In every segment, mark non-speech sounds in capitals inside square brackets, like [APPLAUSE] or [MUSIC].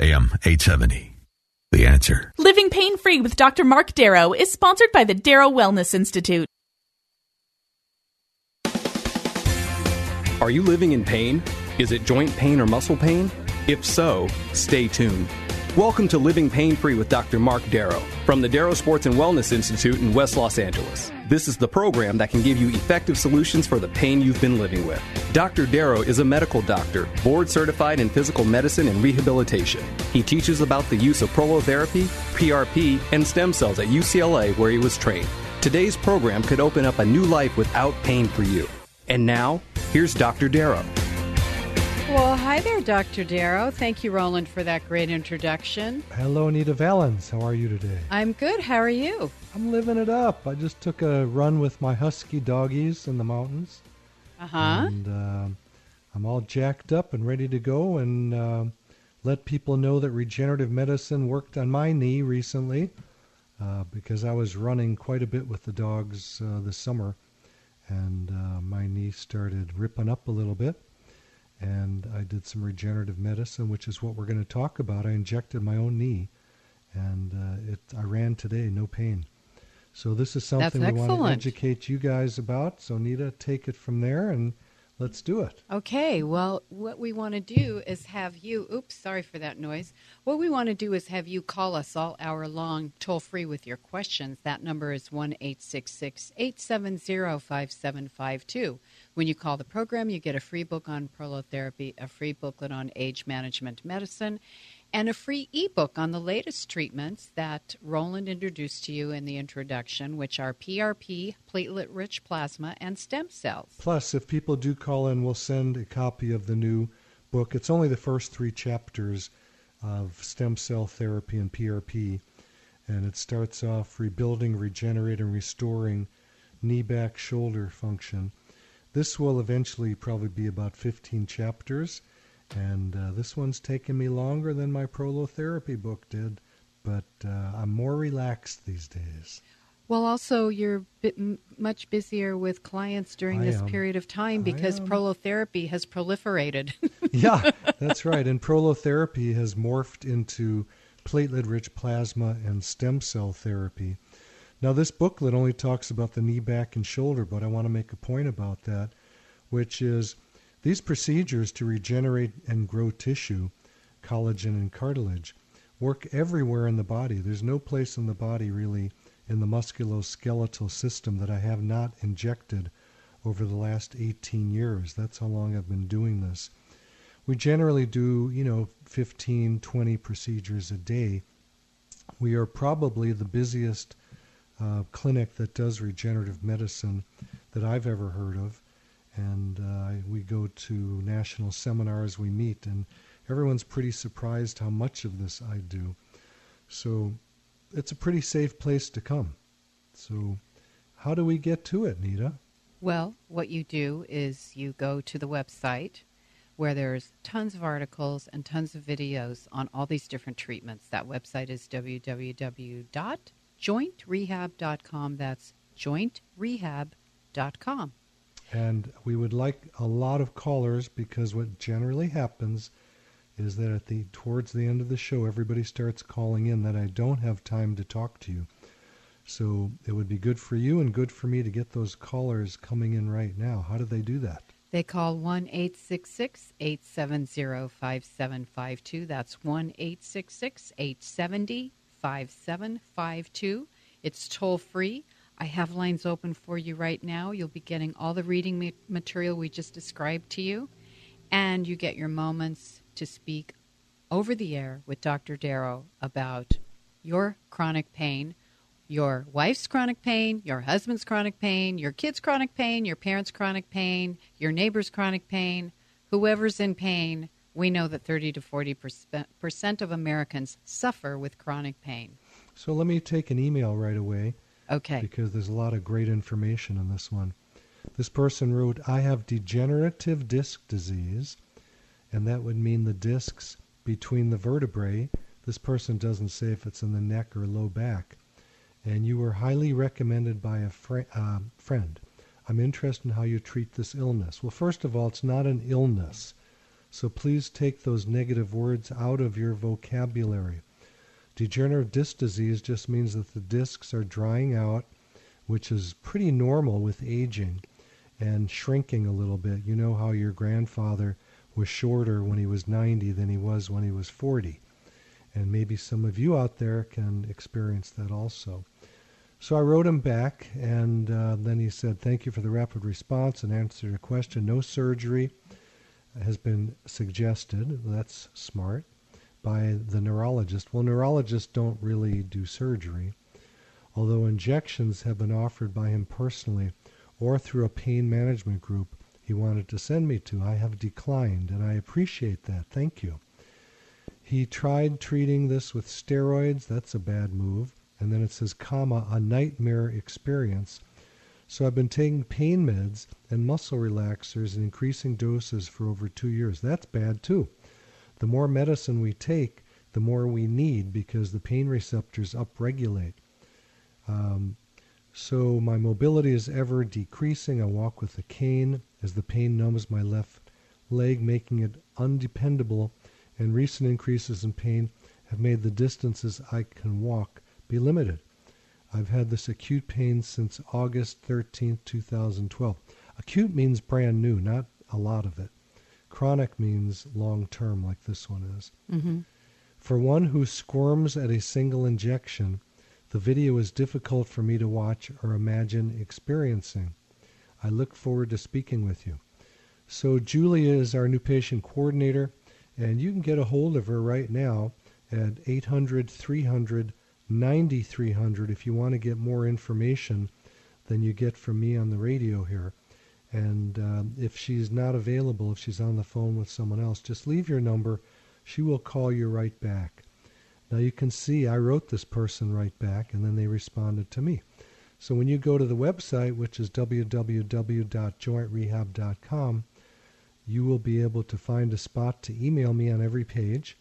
AM 870. The answer. Living Pain Free with Dr. Mark Darrow is sponsored by the Darrow Wellness Institute. Are you living in pain? Is it joint pain or muscle pain? If so, stay tuned. Welcome to Living Pain Free with Dr. Mark Darrow from the Darrow Sports and Wellness Institute in West Los Angeles. This is the program that can give you effective solutions for the pain you've been living with. Dr. Darrow is a medical doctor, board certified in physical medicine and rehabilitation. He teaches about the use of prolotherapy, PRP, and stem cells at UCLA where he was trained. Today's program could open up a new life without pain for you. And now, here's Dr. Darrow. Well, hi there, Dr. Darrow. Thank you, Roland, for that great introduction. Hello, Anita Valens. How are you today? I'm good. How are you? I'm living it up. I just took a run with my husky doggies in the mountains. Uh huh. And uh, I'm all jacked up and ready to go and uh, let people know that regenerative medicine worked on my knee recently uh, because I was running quite a bit with the dogs uh, this summer. And uh, my knee started ripping up a little bit and I did some regenerative medicine, which is what we're going to talk about. I injected my own knee, and uh, it I ran today, no pain. So this is something we want to educate you guys about. So Nita, take it from there and let's do it. Okay. Well, what we want to do is have you. Oops, sorry for that noise. What we want to do is have you call us all hour long, toll free with your questions. That number is one eight six six eight seven zero five seven five two. When you call the program, you get a free book on prolotherapy, a free booklet on age management medicine, and a free ebook on the latest treatments that Roland introduced to you in the introduction, which are PRP, platelet rich plasma, and stem cells. Plus, if people do call in, we'll send a copy of the new book. It's only the first three chapters of stem cell therapy and PRP, and it starts off rebuilding, regenerating, restoring knee, back, shoulder function this will eventually probably be about 15 chapters, and uh, this one's taken me longer than my prolotherapy book did, but uh, I'm more relaxed these days. Well, also, you're m- much busier with clients during I this am. period of time because prolotherapy has proliferated. [LAUGHS] yeah, that's right. And prolotherapy has morphed into platelet rich plasma and stem cell therapy. Now, this booklet only talks about the knee, back, and shoulder, but I want to make a point about that, which is these procedures to regenerate and grow tissue, collagen and cartilage, work everywhere in the body. There's no place in the body really in the musculoskeletal system that I have not injected over the last 18 years. That's how long I've been doing this. We generally do, you know, 15, 20 procedures a day. We are probably the busiest uh, clinic that does regenerative medicine that I've ever heard of. And uh, we go to national seminars, we meet, and everyone's pretty surprised how much of this I do. So it's a pretty safe place to come. So, how do we get to it, Nita? Well, what you do is you go to the website where there's tons of articles and tons of videos on all these different treatments. That website is www.jointrehab.com. That's jointrehab.com. And we would like a lot of callers because what generally happens is that at the towards the end of the show everybody starts calling in that I don't have time to talk to you. So it would be good for you and good for me to get those callers coming in right now. How do they do that? They call 1 866 870 5752. That's 1 866 870 5752. It's toll free. I have lines open for you right now. You'll be getting all the reading ma- material we just described to you, and you get your moments to speak over the air with Dr. Darrow about your chronic pain, your wife's chronic pain, your husband's chronic pain, your kid's chronic pain, your parents' chronic pain, your neighbor's chronic pain, whoever's in pain. We know that 30 to 40 percent of Americans suffer with chronic pain. So let me take an email right away. Okay. Because there's a lot of great information in this one. This person wrote, I have degenerative disc disease, and that would mean the discs between the vertebrae. This person doesn't say if it's in the neck or low back. And you were highly recommended by a fr- uh, friend. I'm interested in how you treat this illness. Well, first of all, it's not an illness. So please take those negative words out of your vocabulary. Degenerative disc disease just means that the discs are drying out, which is pretty normal with aging and shrinking a little bit. You know how your grandfather was shorter when he was 90 than he was when he was 40. And maybe some of you out there can experience that also. So I wrote him back, and uh, then he said, Thank you for the rapid response and answered your question. No surgery has been suggested. That's smart by the neurologist. Well, neurologists don't really do surgery, although injections have been offered by him personally or through a pain management group he wanted to send me to. I have declined, and I appreciate that. Thank you. He tried treating this with steroids. That's a bad move. And then it says, comma, a nightmare experience. So I've been taking pain meds and muscle relaxers in increasing doses for over two years. That's bad too. The more medicine we take, the more we need because the pain receptors upregulate. Um, so my mobility is ever decreasing. I walk with a cane as the pain numbs my left leg, making it undependable and recent increases in pain have made the distances I can walk be limited. I've had this acute pain since August 13, 2012. Acute means brand new, not a lot of it. Chronic means long term, like this one is. Mm-hmm. For one who squirms at a single injection, the video is difficult for me to watch or imagine experiencing. I look forward to speaking with you. So, Julia is our new patient coordinator. And you can get a hold of her right now at 800 300 9300 if you want to get more information than you get from me on the radio here. And um, if she's not available, if she's on the phone with someone else, just leave your number. She will call you right back. Now you can see I wrote this person right back, and then they responded to me. So when you go to the website, which is www.jointrehab.com, you will be able to find a spot to email me on every page,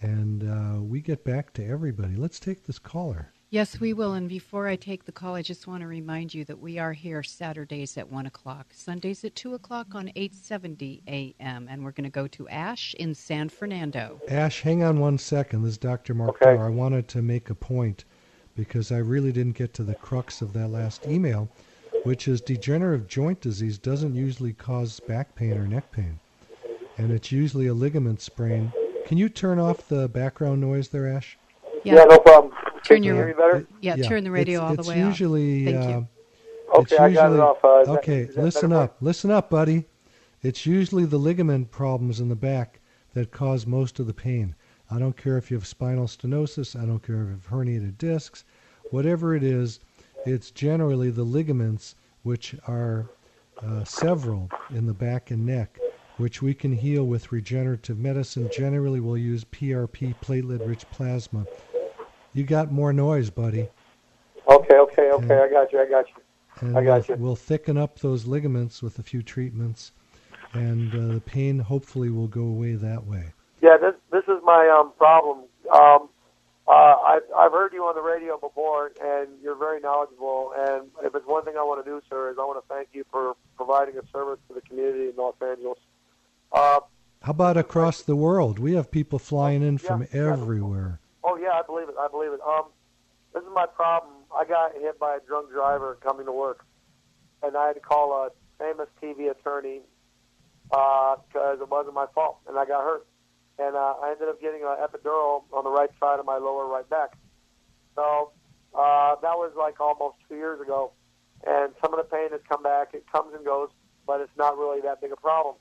and uh, we get back to everybody. Let's take this caller. Yes, we will. And before I take the call, I just want to remind you that we are here Saturdays at 1 o'clock, Sundays at 2 o'clock on 870 a.m. And we're going to go to Ash in San Fernando. Ash, hang on one second. This is Dr. Mark okay. I wanted to make a point because I really didn't get to the crux of that last email which is degenerative joint disease doesn't usually cause back pain or neck pain. And it's usually a ligament sprain. Can you turn off the background noise there, Ash? Yeah, yeah no problem. Turn your better? Yeah, yeah, turn the radio it's, all the way usually, Thank uh, you. Okay, I got it off. Uh, okay, that, listen up. Listen up, buddy. It's usually the ligament problems in the back that cause most of the pain. I don't care if you have spinal stenosis. I don't care if you have herniated discs. Whatever it is, it's generally the ligaments, which are uh, several in the back and neck, which we can heal with regenerative medicine. Generally, we'll use PRP, platelet rich plasma. You got more noise, buddy. Okay, okay, okay. And, I got you. I got you. And I got we'll, you. We'll thicken up those ligaments with a few treatments, and uh, the pain hopefully will go away that way. Yeah, this this is my um, problem. Um, uh, I've, I've heard you on the radio before, and you're very knowledgeable. And if it's one thing I want to do, sir, is I want to thank you for providing a service to the community in Los Angeles. Uh, How about across the world? We have people flying in yeah, from everywhere. Oh yeah, I believe it. I believe it. Um, this is my problem. I got hit by a drunk driver coming to work, and I had to call a famous TV attorney because uh, it wasn't my fault, and I got hurt and uh, I ended up getting an epidural on the right side of my lower right back. So uh, that was like almost two years ago, and some of the pain has come back. It comes and goes, but it's not really that big a problem.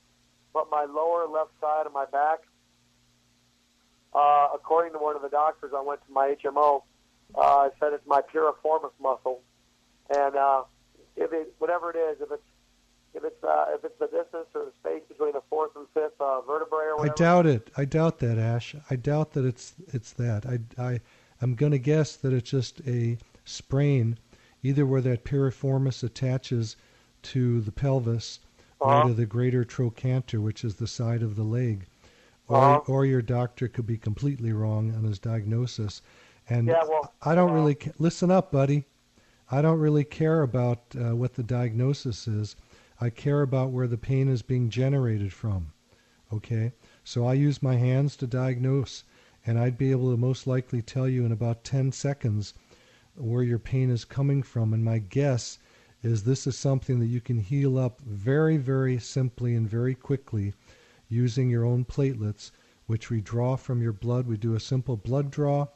But my lower left side of my back, uh, according to one of the doctors, I went to my HMO. Uh, I said it's my piriformis muscle, and uh, if it whatever it is, if it's if it's uh, if it's the distance or the space between the fourth and fifth uh, vertebrae or I doubt it. I doubt that, Ash. I doubt that it's it's that. I I I'm going to guess that it's just a sprain, either where that piriformis attaches to the pelvis Uh-huh. or to the greater trochanter, which is the side of the leg, or Uh-huh. or your doctor could be completely wrong on his diagnosis. And Yeah, well, I don't uh, really ca- listen up, buddy. I don't really care about uh, what the diagnosis is. I care about where the pain is being generated from. Okay? So I use my hands to diagnose, and I'd be able to most likely tell you in about 10 seconds where your pain is coming from. And my guess is this is something that you can heal up very, very simply and very quickly using your own platelets, which we draw from your blood. We do a simple blood draw,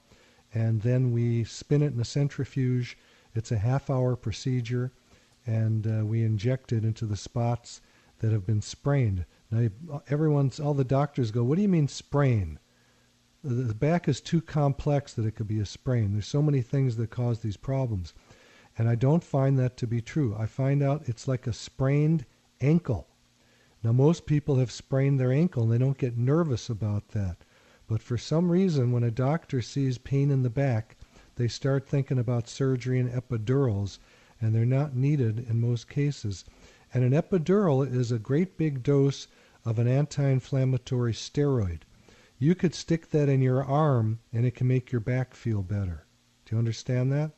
and then we spin it in a centrifuge. It's a half hour procedure, and uh, we inject it into the spots that have been sprained. Now, everyone's, all the doctors go, What do you mean sprain? The the back is too complex that it could be a sprain. There's so many things that cause these problems. And I don't find that to be true. I find out it's like a sprained ankle. Now, most people have sprained their ankle and they don't get nervous about that. But for some reason, when a doctor sees pain in the back, they start thinking about surgery and epidurals, and they're not needed in most cases. And an epidural is a great big dose of an anti inflammatory steroid. You could stick that in your arm and it can make your back feel better. Do you understand that?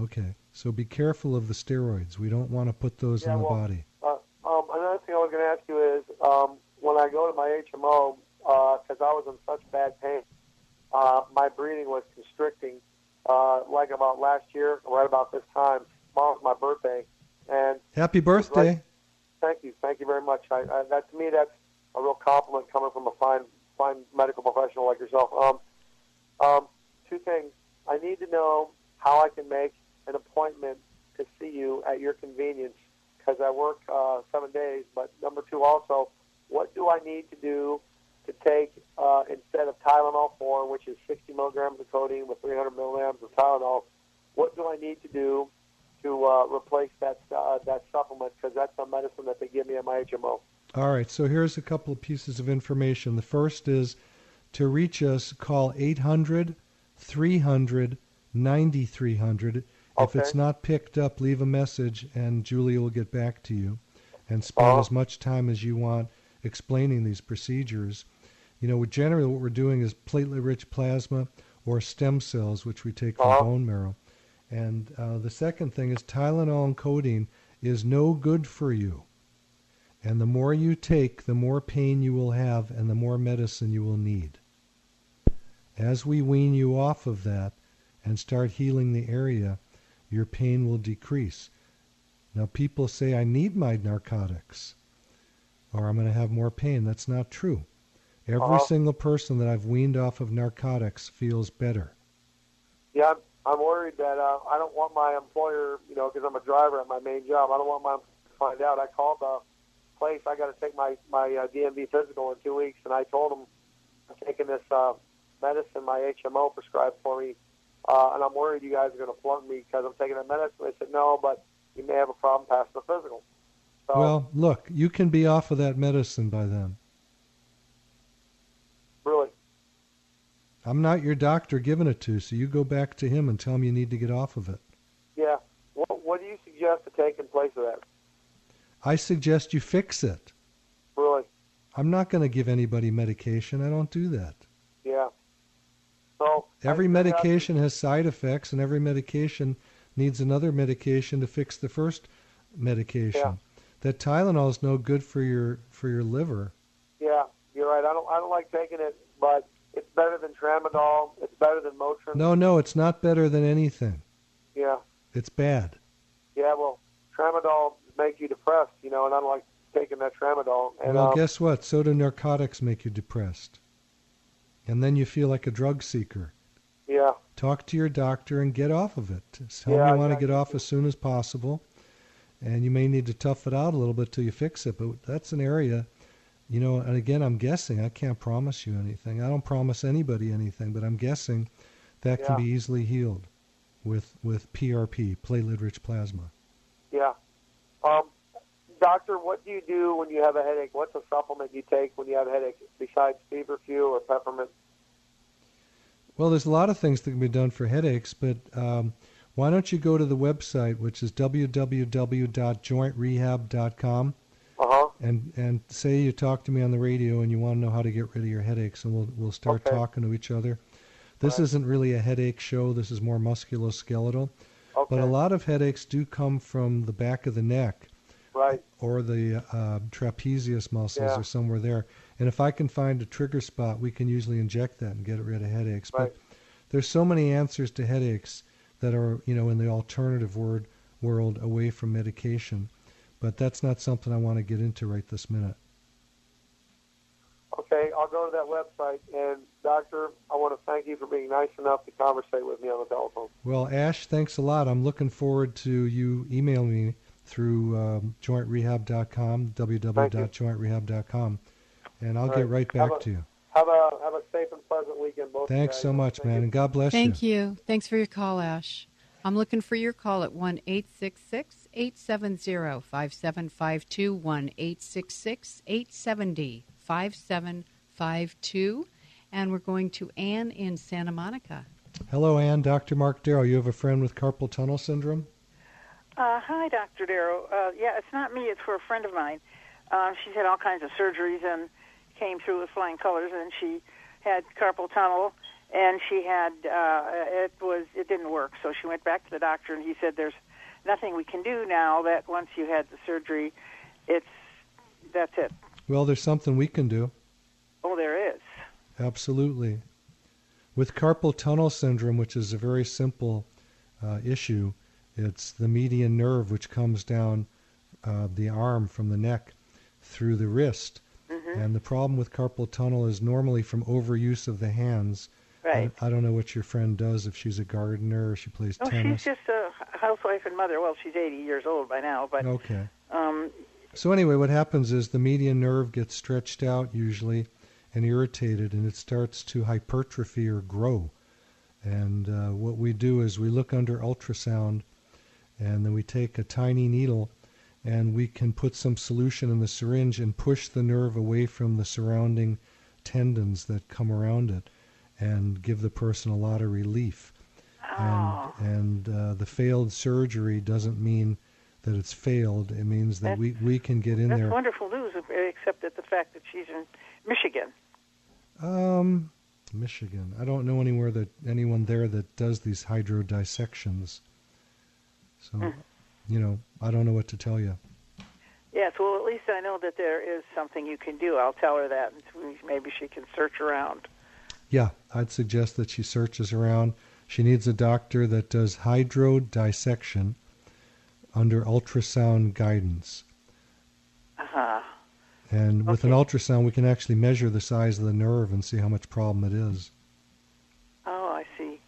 Okay. So be careful of the steroids. We don't want to put those Yeah, in the well, body. Uh, um, another thing I was going to ask you is um, when I go to my HMO, because I was in such bad pain, uh, my breathing was constricting, uh, like about last year, right about this time. Tomorrow's my birthday, and Happy birthday. Right. thank you, thank you very much. I, I, that to me, that's a real compliment coming from a fine, fine medical professional like yourself. Um, um, two things. I need to know how I can make an appointment to see you at your convenience because I work uh, seven days. But number two, also, what do I need to do to take uh, instead of Tylenol 4, which is 60 milligrams of codeine with 300 milligrams of Tylenol? What do I need to do to uh, replace that uh, that supplement? Because that's a medicine that they give me at my HMO. All right, so here's a couple of pieces of information. The first is to reach us, call 800 300 9300. If it's not picked up, leave a message and Julia will get back to you and spend Uh-huh. as much time as you want explaining these procedures. You know, generally what we're doing is platelet rich plasma or stem cells, which we take from Uh-huh. bone marrow. And uh, the second thing is Tylenol and codeine is no good for you. And the more you take, the more pain you will have and the more medicine you will need. As we wean you off of that and start healing the area, your pain will decrease. Now, people say, I need my narcotics or I'm going to have more pain. That's not true. Every Uh-huh. single person that I've weaned off of narcotics feels better. Yeah, I'm, I'm worried that uh, I don't want my employer, you know, because I'm a driver at my main job. I don't want my employer to find out. I called the place. I got to take my my uh, DMV physical in two weeks, and I told them I'm taking this uh, medicine my HMO prescribed for me, uh, and I'm worried you guys are going to flunk me because I'm taking that medicine. They said no, but you may have a problem passing the physical. So, Well, look, you can be off of that medicine by then. really, I'm not your doctor giving it to, so you go back to him and tell him you need to get off of it. yeah. What, what do you suggest to take in place of that? I suggest you fix it. Really, I'm not going to give anybody medication. I don't do that. yeah. So Every medication has side effects, and every medication needs another medication to fix the first medication. Yeah. That Tylenol is no good for your for your liver. Yeah, you're right. I don't I don't like taking it, but it's better than tramadol. It's better than Motrin. No, no, it's not better than anything. Yeah, It's bad. yeah. Well, tramadol make you depressed, you know, and I don't like taking that tramadol. And well, um, guess what? So do narcotics make you depressed. And then you feel like a drug seeker. yeah, Talk to your doctor and get off of it. Tell Yeah, you want yeah. to get off as soon as possible. And you may need to tough it out a little bit till you fix it. But that's an area, you know, and again, I'm guessing. I can't promise you anything. I don't promise anybody anything, but I'm guessing that can be easily healed with, with PRP, platelet rich plasma. yeah. Um, doctor, what do you do when you have a headache? What's a supplement you take when you have a headache besides feverfew or peppermint? Well, there's a lot of things that can be done for headaches, but um, why don't you go to the website, which is www.jointrehab.com, Uh-huh. and and say you talk to me on the radio and you want to know how to get rid of your headaches, and we'll we'll start Okay. talking to each other. This isn't really a headache show. This is more musculoskeletal. Okay. But a lot of headaches do come from the back of the neck Right. or the uh, trapezius muscles Yeah. or somewhere there. And if I can find a trigger spot, we can usually inject that and get rid of headaches. Right. But there's so many answers to headaches that are, you know, in the alternative word world away from medication. But that's not something I want to get into right this minute. Okay, I'll go to that website. And, doctor, I want to thank you for being nice enough to conversate with me on the telephone. Well, Ash, thanks a lot. I'm looking forward to you emailing me through um, jointrehab.com, www.jointrehab.com, and I'll All get right. right back a- to you. Have a have a safe and pleasant weekend, both. of you Thanks so much, Thank man, you. and God bless you. Thank you. Thanks for your call, Ash. I'm looking for your call at 1 866 870 5752. 1 866 870 5752. And we're going to Anne in Santa Monica. Hello, Ann. Dr. Mark Darrow. You have a friend with carpal tunnel syndrome? Uh, hi, Dr. Darrow. Uh, yeah, it's not me. It's for a friend of mine. Uh, she's had all kinds of surgeries and came through with flying colors, and she had carpal tunnel, and she had uh, it was it didn't work. So she went back to the doctor, and he said, "There's nothing we can do now. That once you had the surgery, it's that's it. Well, there's something we can do. Oh, there is. Absolutely. With carpal tunnel syndrome, which is a very simple uh, issue, it's the median nerve which comes down uh, the arm from the neck through the wrist. Mm-hmm. And the problem with carpal tunnel is normally from overuse of the hands. Right. I, I don't know what your friend does, if she's a gardener or she plays tennis. Oh, tennis. she's just a housewife and mother. Well, she's 80 years old by now, but Okay. um, So anyway, what happens is the median nerve gets stretched out usually and irritated, and it starts to hypertrophy or grow. And uh, what we do is we look under ultrasound, and then we take a tiny needle, and we can put some solution in the syringe and push the nerve away from the surrounding tendons that come around it, and give the person a lot of relief. Oh. And and uh, the failed surgery doesn't mean that it's failed. It means that we, we can get in that's there. wonderful news, except that the fact that she's in Michigan. Um, Michigan. I don't know anywhere that anyone there that does these hydro dissections. So, Hmm. you know, I don't know what to tell you. Yes, well, at least I know that there is something you can do. I'll tell her that, and maybe she can search around. Yeah, I'd suggest that she searches around. She needs a doctor that does hydrodissection under ultrasound guidance. Uh-huh. And with an ultrasound, we can actually measure the size of the nerve and see how much problem it is. Oh, I see.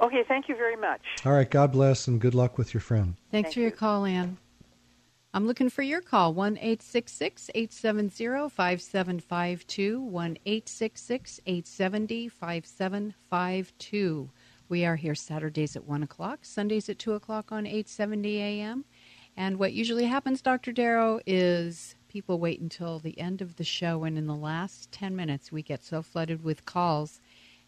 Okay, thank you very much. All right, God bless and good luck with your friend. Thanks Thank for your call, Ann. I'm looking for your call. 1 866 870 5752. 1 866 870 5752. We are here Saturdays at 1 o'clock, Sundays at 2 o'clock on 870 a.m. And what usually happens, Dr. Darrow, is people wait until the end of the show, and in the last 10 minutes, we get so flooded with calls.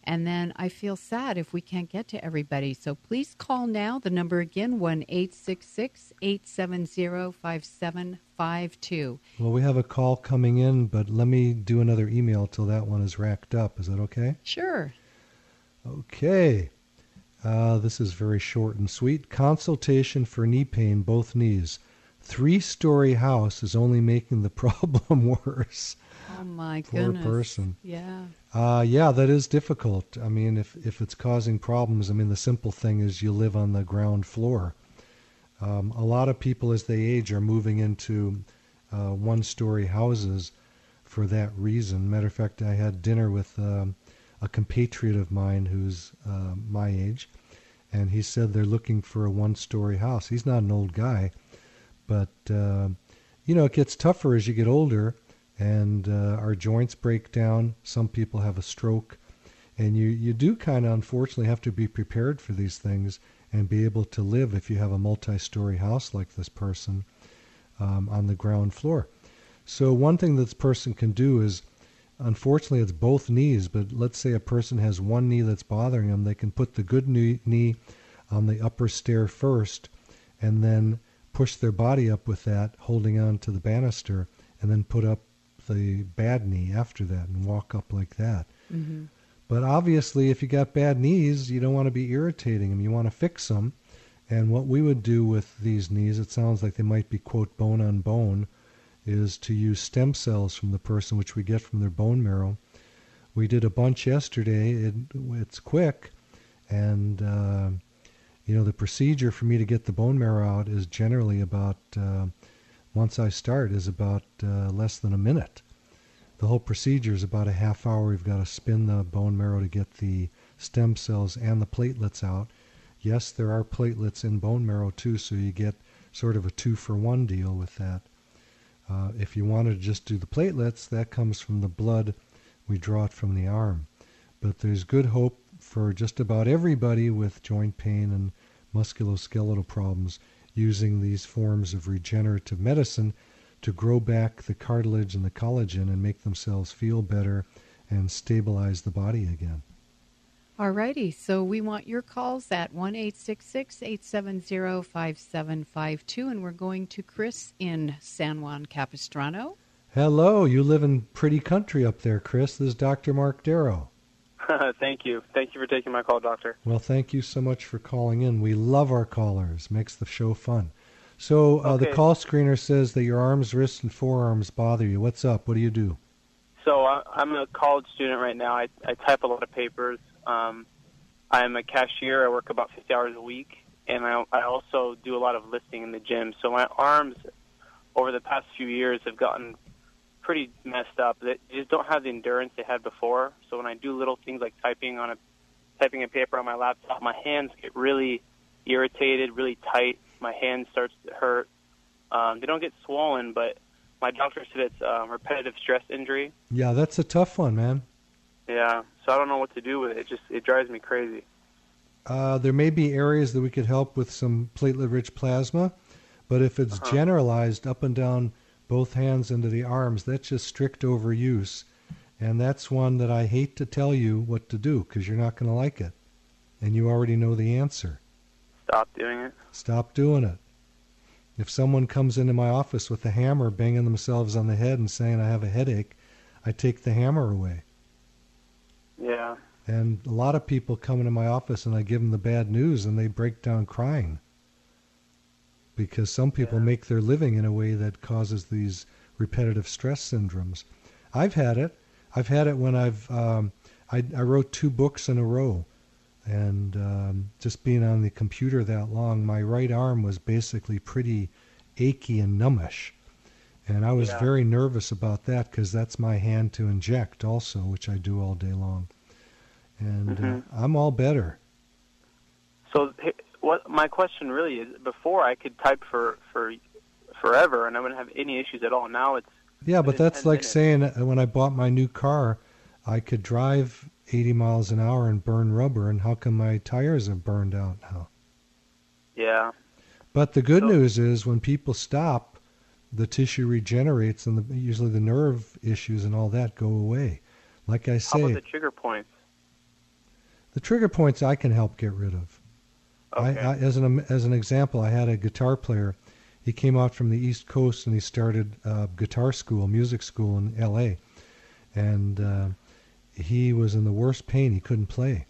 And then I feel sad if we can't get to everybody. So please call now. The number again, 1 866 870 5752. Well, we have a call coming in, but let me do another email till that one is racked up. Is that okay? Sure. Okay. Uh, this is very short and sweet. Consultation for knee pain, both knees. Three story house is only making the [LAUGHS] problem worse. Oh, my Poor goodness. person. Yeah. Uh, yeah, that is difficult. I mean, if, if it's causing problems, I mean, the simple thing is you live on the ground floor. Um, a lot of people, as they age, are moving into uh, one story houses for that reason. Matter of fact, I had dinner with um, a compatriot of mine who's uh, my age, and he said they're looking for a one story house. He's not an old guy, but, uh, you know, it gets tougher as you get older and uh, our joints break down. Some people have a stroke, and you you do kind of unfortunately have to be prepared for these things and be able to live if you have a multi-story house like this person. um, on the ground floor. So one thing that this person can do is, unfortunately, it's both knees. But let's say a person has one knee that's bothering them, they can put the good knee, knee on the upper stair first, and then push their body up with that, holding on to the banister, and then put up the bad knee after that and walk up like that. Mm-hmm. But obviously, if you got bad knees, you don't want to be irritating them. You want to fix them. And what we would do with these knees, it sounds like they might be, quote, bone on bone, is to use stem cells from the person, which we get from their bone marrow. We did a bunch yesterday. It, it's quick. And, uh, you know, the procedure for me to get the bone marrow out is generally about, uh, once I start, is about uh, less than a minute. The whole procedure is about a half hour. We've got to spin the bone marrow to get the stem cells and the platelets out. Yes, there are platelets in bone marrow too, so you get sort of a two for one deal with that. Uh, if you wanted to just do the platelets, that comes from the blood. We draw it from the arm. But there's good hope for just about everybody with joint pain and musculoskeletal problems using these forms of regenerative medicine to grow back the cartilage and the collagen and make themselves feel better and stabilize the body again. All righty. So we want your calls at 1 870 5752. And we're going to Chris in San Juan Capistrano. Hello. You live in pretty country up there, Chris. This is Dr. Mark Darrow. [LAUGHS] thank you. Thank you for taking my call, Doctor. Well, thank you so much for calling in. We love our callers. Makes the show fun. So uh, okay. the call screener says that your arms, wrists, and forearms bother you. What's up? What do you do? So I, I'm a college student right now. I, I type a lot of papers. Um, I'm a cashier. I work about 50 hours a week, and I, I also do a lot of lifting in the gym. So my arms, over the past few years, have gotten pretty messed up. They just don't have the endurance they had before. So when I do little things like typing on a typing a paper on my laptop, my hands get really irritated, really tight. My hand starts to hurt. Um, they don't get swollen, but my doctor said it's um, repetitive stress injury. Yeah, that's a tough one, man. Yeah, so I don't know what to do with it. It just it drives me crazy. Uh, there may be areas that we could help with some platelet-rich plasma, but if it's Uh-huh. generalized up and down both hands into the arms, that's just strict overuse, and that's one that I hate to tell you what to do because you're not going to like it, and you already know the answer. Stop doing it. Stop doing it. If someone comes into my office with a hammer banging themselves on the head and saying I have a headache, I take the hammer away. Yeah. And a lot of people come into my office and I give them the bad news and they break down crying. Because some people make their living in a way that causes these repetitive stress syndromes. I've had it. I've had it when I've um, I, I wrote two books in a row, and um, just being on the computer that long, my right arm was basically pretty achy and numbish, and I was Yeah. very nervous about that because that's my hand to inject also, which I do all day long, and Mhm. uh, I'm all better. So what my question really is: before I could type for for forever and I wouldn't have any issues at all. Now it's Yeah, but that's like minutes. saying uh, when I bought my new car, I could drive 80 miles an hour and burn rubber, and how come my tires have burned out now? yeah. But the good news is when people stop, the tissue regenerates, and the, usually the nerve issues and all that go away. Like I say, How about the trigger points? the trigger points I can help get rid of. I, I, as an as an example, I had a guitar player. He came out from the East Coast and he started uh, guitar school, music school in L.A. And uh, he was in the worst pain. He couldn't play.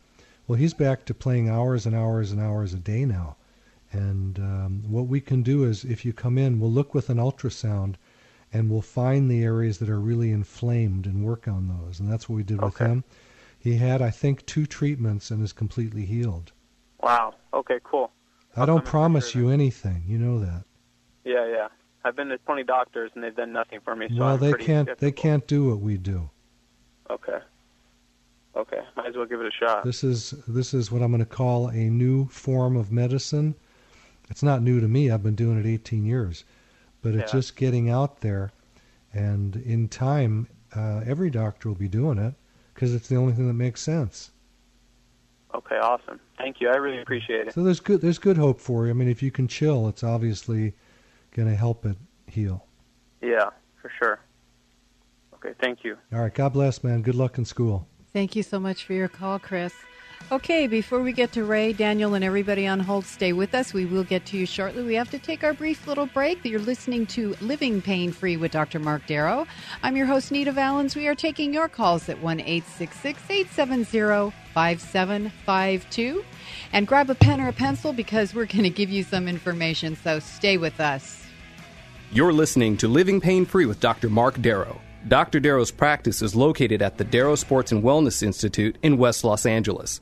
Well, he's back to playing hours and hours and hours a day now. And um, what we can do is, if you come in, we'll look with an ultrasound, and we'll find the areas that are really inflamed and work on those. And that's what we did with him. He had, I think, two treatments and is completely healed. Wow. Okay. Cool. I don't promise you anything. You know that. Yeah, yeah. I've been to 20 doctors and they've done nothing for me. So well, I'm they can't. They can't do what we do. Okay. Okay. Might as well give it a shot. This is this is what I'm going to call a new form of medicine. It's not new to me. I've been doing it 18 years, but it's Yeah. just getting out there, and in time, uh, every doctor will be doing it because it's the only thing that makes sense. Okay. Awesome. Thank you. I really appreciate it. So there's good there's good hope for you. I mean, if you can chill, it's obviously going to help it heal. Yeah, for sure. Okay, thank you. All right. God bless, man. Good luck in school. Thank you so much for your call, Chris. Okay, before we get to Ray, Daniel, and everybody on hold, stay with us. We will get to you shortly. We have to take our brief little break. You're listening to Living Pain Free with Dr. Mark Darrow. I'm your host, Nita Valens. We are taking your calls at 1 870 5752. And grab a pen or a pencil because we're going to give you some information, so stay with us. You're listening to Living Pain Free with Dr. Mark Darrow. Dr. Darrow's practice is located at the Darrow Sports and Wellness Institute in West Los Angeles.